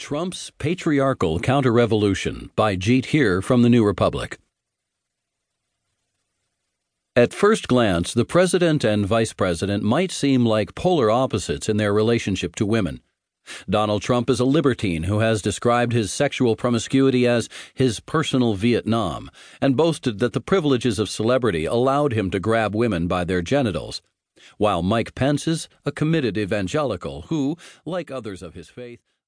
Trump's Patriarchal Counterrevolution by Jeet Heer from the New Republic. At first glance, the president and vice president might seem like polar opposites in their relationship to women. Donald Trump is a libertine who has described his sexual promiscuity as his personal Vietnam and boasted that the privileges of celebrity allowed him to grab women by their genitals, while Mike Pence is a committed evangelical who, like others of his faith,